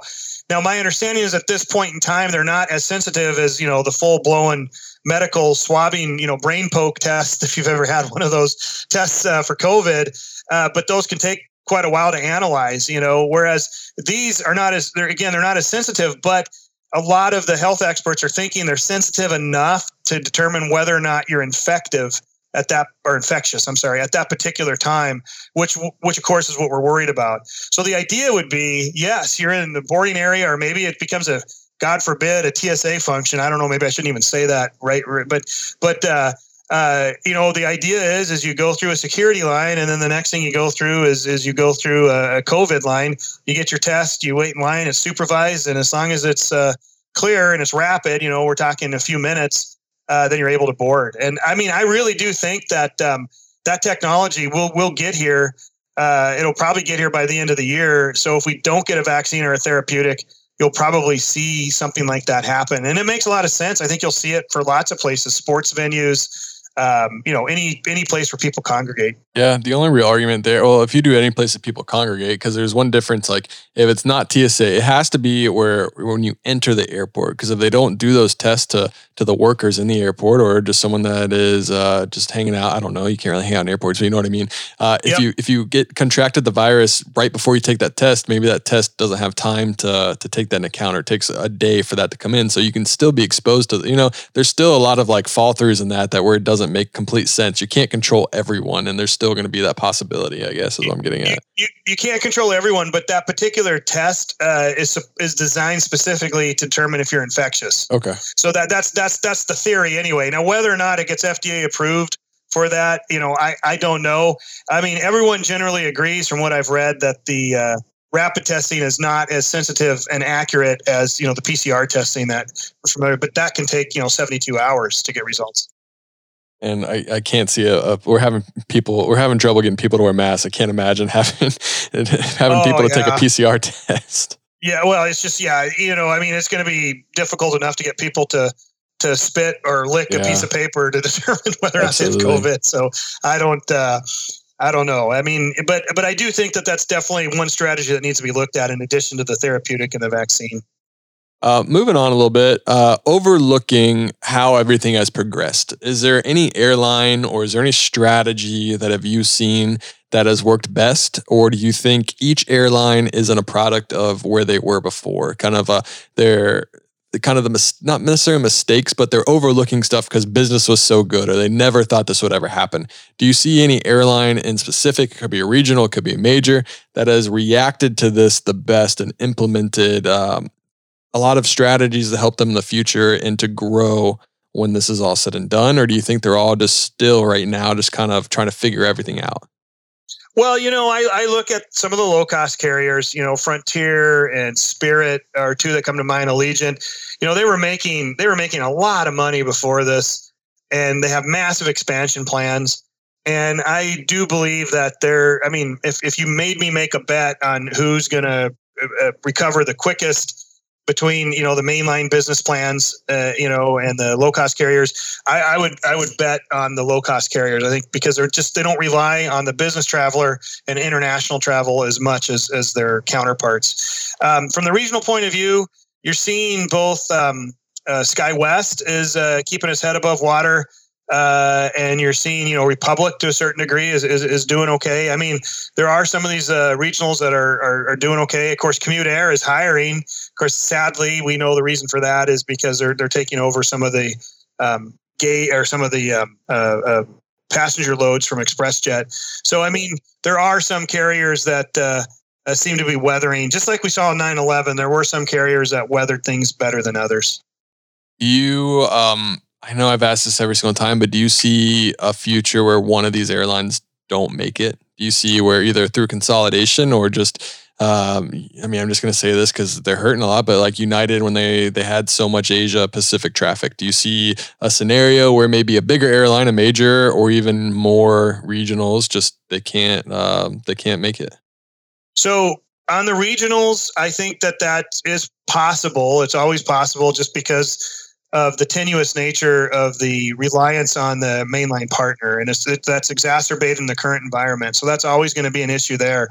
Now, my understanding is at this point in time, they're not as sensitive as you know the full blown medical swabbing, you know, brain poke test if you've ever had one of those tests uh, for COVID. Uh, but those can take quite a while to analyze, you know, whereas these are not as they're again, they're not as sensitive, but a lot of the health experts are thinking they're sensitive enough to determine whether or not you're infective at that or infectious i'm sorry at that particular time which which of course is what we're worried about so the idea would be yes you're in the boarding area or maybe it becomes a God forbid, a TSA function. I don't know. Maybe I shouldn't even say that, right? But but uh, uh, you know, the idea is is you go through a security line, and then the next thing you go through is is you go through a, a COVID line. You get your test, you wait in line, it's supervised, and as long as it's uh, clear and it's rapid, you know, we're talking a few minutes, uh, then you're able to board. And I mean, I really do think that um, that technology will will get here. Uh, it'll probably get here by the end of the year. So if we don't get a vaccine or a therapeutic, you'll probably see something like that happen. And it makes a lot of sense. I think you'll see it for lots of places, sports venues, um, you know, any any place where people congregate. Yeah, the only real argument there, well, if you do any place that people congregate, because there's one difference. Like if it's not TSA, it has to be where when you enter the airport. Because if they don't do those tests to to the workers in the airport or just someone that is uh, just hanging out, I don't know, you can't really hang out in airports, but you know what I mean. Uh, if yep. you if you get contracted the virus right before you take that test, maybe that test doesn't have time to to take that into account, or it takes a day for that to come in. So you can still be exposed to. You know, there's still a lot of like fall throughs in that that where it doesn't make complete sense. You can't control everyone, and there's still going to be that possibility. I guess is what I'm getting at. You, you, you can't control everyone, but that particular test uh, is is designed specifically to determine if you're infectious. Okay. So that that's that's that's the theory anyway. Now whether or not it gets FDA approved for that, you know, I I don't know. I mean, everyone generally agrees from what I've read that the uh, rapid testing is not as sensitive and accurate as you know the PCR testing that we're familiar, but that can take you know 72 hours to get results and I, I can't see a, a, we're having people we're having trouble getting people to wear masks. I can't imagine having having oh, people to yeah. take a PCR test. Yeah, well, it's just yeah, you know, I mean, it's going to be difficult enough to get people to to spit or lick yeah. a piece of paper to determine whether or not it's COVID. So I don't. Uh, I don't know. I mean, but but I do think that that's definitely one strategy that needs to be looked at in addition to the therapeutic and the vaccine. Uh, moving on a little bit, uh, overlooking how everything has progressed. Is there any airline or is there any strategy that have you seen that has worked best, or do you think each airline isn't a product of where they were before? Kind of uh, their kind of the mis- not necessarily mistakes, but they're overlooking stuff because business was so good, or they never thought this would ever happen. Do you see any airline in specific? It could be a regional, it could be a major that has reacted to this the best and implemented um, a lot of strategies to help them in the future and to grow when this is all said and done? Or do you think they're all just still right now, just kind of trying to figure everything out? Well, you know, I, I look at some of the low cost carriers, you know, Frontier and Spirit are two that come to mind, Allegiant. You know, they were making they were making a lot of money before this and they have massive expansion plans. And I do believe that they're I mean, if, if you made me make a bet on who's gonna uh, recover the quickest between you know the mainline business plans, uh, you know, and the low cost carriers, I, I, would I would bet on the low cost carriers. I think because they're just they don't rely on the business traveler and international travel as much as as their counterparts. Um, from the regional point of view, you're seeing both. Um, uh, SkyWest is uh, keeping its head above water. Uh, and you're seeing, you know, Republic to a certain degree is, is, is doing okay. I mean, there are some of these uh, regionals that are, are, are doing okay. Of course, CommutAir is hiring. Of course, sadly, we know the reason for that is because they're they're taking over some of the um, gay or some of the um, uh, uh passenger loads from ExpressJet. So, I mean, there are some carriers that uh, uh, seem to be weathering, just like we saw in 9/11. There were some carriers that weathered things better than others. You um I know I've asked this every single time, but do you see a future where one of these airlines don't make it? Do you see where either through consolidation or just um, I mean, I'm just going to say this because they're hurting a lot, but like United, when they they had so much Asia Pacific traffic, do you see a scenario where maybe a bigger airline, a major, or even more regionals, just they can't um, they can't make it? So on the regionals, I think that that is possible. It's always possible, just because of the tenuous nature of the reliance on the mainline partner, and it, that's exacerbated in the current environment. So that's always going to be an issue there.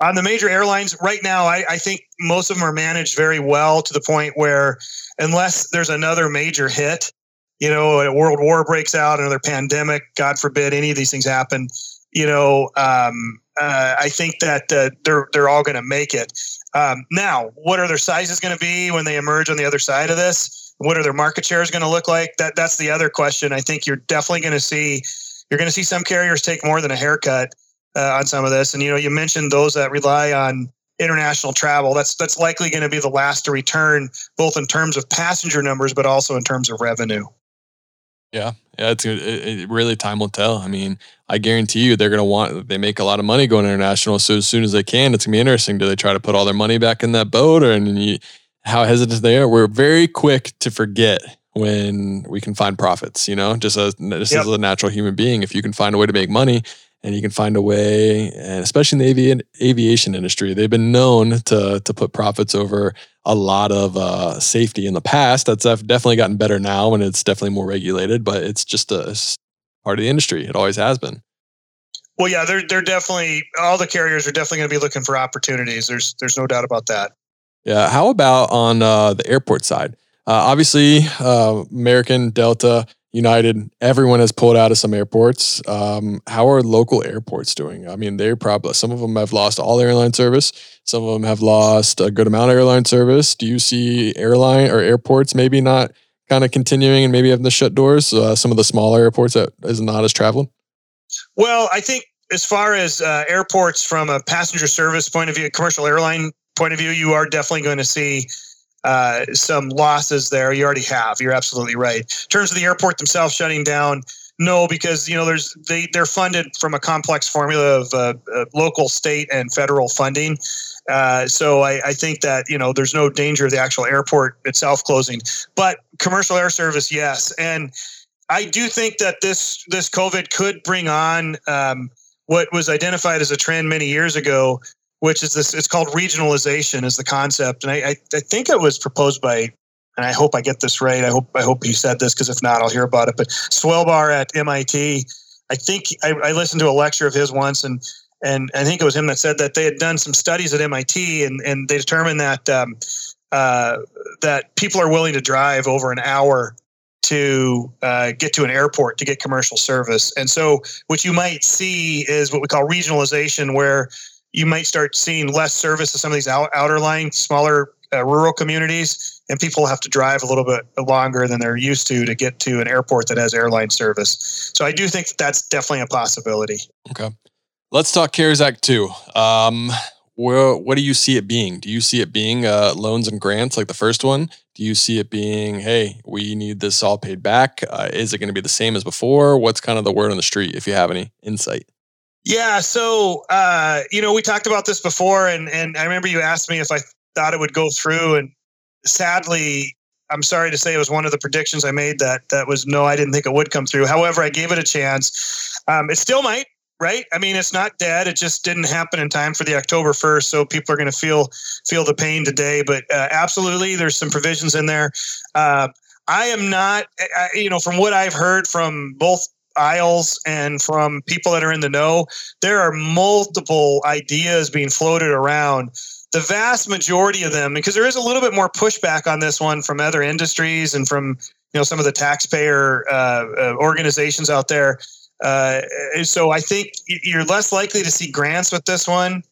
On the major airlines, right now, I, I think most of them are managed very well to the point where, unless there's another major hit, you know, a world war breaks out, another pandemic, God forbid, any of these things happen, you know, um, uh, I think that uh, they're they're all going to make it. Um, now, what are their sizes going to be when they emerge on the other side of this? What are their market shares going to look like? That that's the other question. I think you're definitely going to see you're going to see some carriers take more than a haircut uh, on some of this. And you know, you mentioned those that rely on international travel. That's that's likely going to be the last to return, both in terms of passenger numbers, but also in terms of revenue. Yeah, yeah, it's it, it really time will tell. I mean, I guarantee you they're going to want they make a lot of money going international. So as soon as they can, it's going to be interesting. Do they try to put all their money back in that boat, or and you, how hesitant they are. We're very quick to forget when we can find profits, you know, just as just yep. as a natural human being. If you can find a way to make money and you can find a way, and especially in the avi- aviation industry, they've been known to to put profits over a lot of uh, safety in the past. That's definitely gotten better now, and it's definitely more regulated. But it's just a part of the industry. It always has been. Well, yeah, they're they're definitely all the carriers are definitely going to be looking for opportunities. There's there's no doubt about that. Yeah. How about on uh, the airport side? Uh, obviously, uh, American, Delta, United, everyone has pulled out of some airports. Um, how are local airports doing? I mean, they're probably some of them have lost all airline service. Some of them have lost a good amount of airline service. Do you see airline or airports maybe not kind of continuing and maybe having to shut doors? Uh, some of the smaller airports that is not as traveling. Well, I think as far as uh, airports from a passenger service point of view, commercial airline point of view, you are definitely going to see uh, some losses there. You already have. You're absolutely right. In terms of the airport themselves shutting down, no, because you know there's they they're funded from a complex formula of uh, uh, local, state, and federal funding. Uh, so I, I, think that you know there's no danger of the actual airport itself closing, but commercial air service, yes. And I do think that this this COVID could bring on um, what was identified as a trend many years ago, which is this it's called regionalization is the concept. And i i, I think it was proposed by and i hope i get this right. I hope i hope he said this because if not i'll hear about it. But swelbar at mit i think I, I listened to a lecture of his once and and I think it was him that said that they had done some studies at MIT and, and they determined that um, uh, that people are willing to drive over an hour to uh, get to an airport to get commercial service. And so what you might see is what we call regionalization, where you might start seeing less service to some of these out, outer line, smaller uh, rural communities, and people have to drive a little bit longer than they're used to to get to an airport that has airline service. So I do think that that's definitely a possibility. Okay. Let's talk CARES Act 2. Um, what do you see it being? Do you see it being uh, loans and grants like the first one? Do you see it being, hey, we need this all paid back? Uh, is it going to be the same as before? What's kind of the word on the street if you have any insight? Yeah, so uh, you know, we talked about this before, and and I remember you asked me if I thought it would go through, and sadly, I'm sorry to say it was one of the predictions I made that that was no, I didn't think it would come through. However, I gave it a chance. Um, it still might. right? I mean, it's not dead. It just didn't happen in time for the October 1st. So people are going to feel feel the pain today. But uh, absolutely, there's some provisions in there. Uh, I am not, I, you know, from what I've heard from both aisles and from people that are in the know, there are multiple ideas being floated around. The vast majority of them, because there is a little bit more pushback on this one from other industries and from you know some of the taxpayer uh, uh, organizations out there. Uh, so I think you're less likely to see grants with this one.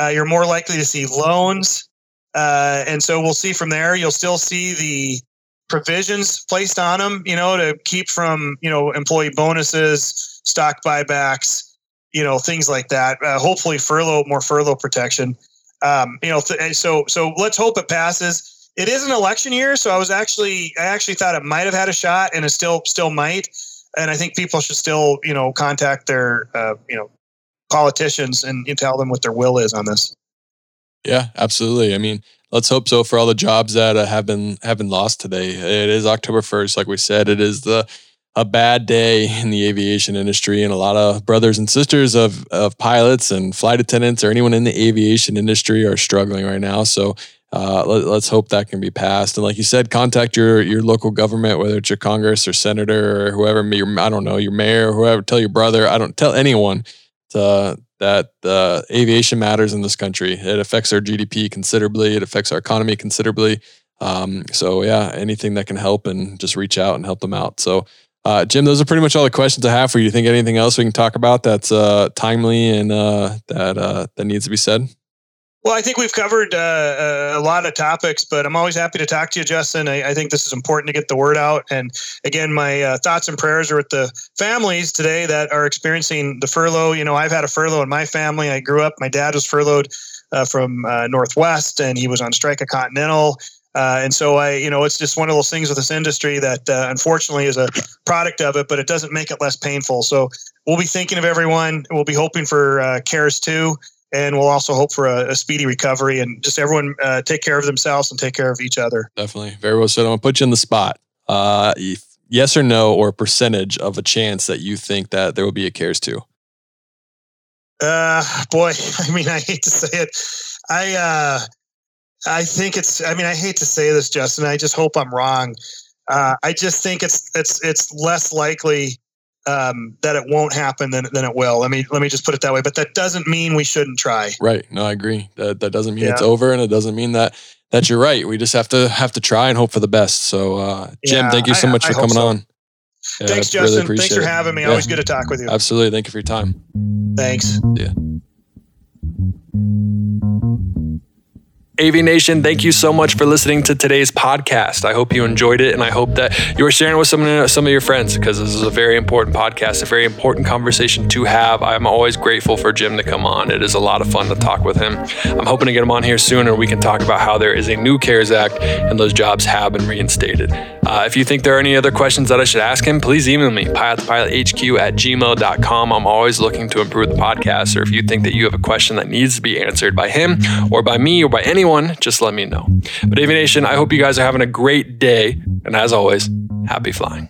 Uh, you're more likely to see loans, uh, and so we'll see from there. You'll still see the provisions placed on them, you know, to keep from you know employee bonuses, stock buybacks, you know, things like that. Uh, hopefully, furlough more furlough protection. Um, you know, th- so so let's hope it passes it is an election year, so I was actually I actually thought it might have had a shot, and it still still might. And I think people should still you know contact their uh, you know politicians and you tell them what their will is on this. Yeah, absolutely. I mean, let's hope so for all the jobs that uh, have been have been lost today. It is October first, like we said. It is the a bad day in the aviation industry, and a lot of brothers and sisters of of pilots and flight attendants or anyone in the aviation industry are struggling right now. So uh, let, us hope that can be passed. And like you said, contact your your local government, whether it's your Congress or senator or whoever, your, I don't know, your mayor or whoever. Tell your brother. I don't tell anyone to, that uh, aviation matters in this country. It affects our GDP considerably. It affects our economy considerably. Um, so yeah, anything that can help and just reach out and help them out. So. Uh, Jim, those are pretty much all the questions I have for you. Do you think anything else we can talk about that's uh, timely and uh, that uh, that needs to be said? Well, I think we've covered uh, uh, a lot of topics, but I'm always happy to talk to you, Justin. I, I think this is important to get the word out. And again, my uh, thoughts and prayers are with the families today that are experiencing the furlough. You know, I've had a furlough in my family. I grew up, my dad was furloughed uh, from uh, Northwest, and he was on strike at Continental. Uh, and so I, you know, it's just one of those things with this industry that uh, unfortunately is a product of it, but it doesn't make it less painful. So we'll be thinking of everyone. We'll be hoping for uh, CARES two and we'll also hope for a, a speedy recovery and just everyone uh, take care of themselves and take care of each other. Definitely, very well said. I'm gonna put you in the spot. Uh, yes or no, or a percentage of a chance that you think that there will be a CARES two. Uh, boy, I mean, I hate to say it. I uh, I think it's. I mean, I hate to say this, Justin. I just hope I'm wrong. Uh, I just think it's it's it's less likely um, that it won't happen than, than it will. Let me let me just put it that way. But that doesn't mean we shouldn't try. Right. No, I agree. That that doesn't mean yeah. it's over, and it doesn't mean that that you're right. We just have to have to try and hope for the best. So, uh, Jim, yeah, thank you so much I, for coming so. on. Yeah, Thanks, Justin. Really Thanks for having me. Always good to talk with you. Absolutely. Thank you for your time. Thanks. Yeah. AV Nation, thank you so much for listening to today's podcast. I hope you enjoyed it, and I hope that you are sharing it with some, some of your friends because this is a very important podcast, a very important conversation to have. I'm always grateful for Jim to come on. It is a lot of fun to talk with him. I'm hoping to get him on here soon, and we can talk about how there is a new CARES Act and those jobs have been reinstated. Uh, if you think there are any other questions that I should ask him, please email me, pilotthepilothq at gmail.com. I'm always looking to improve the podcast, or if you think that you have a question that needs to be answered by him or by me or by anyone anyone, just let me know. But AV Nation, I hope you guys are having a great day. And as always, happy flying.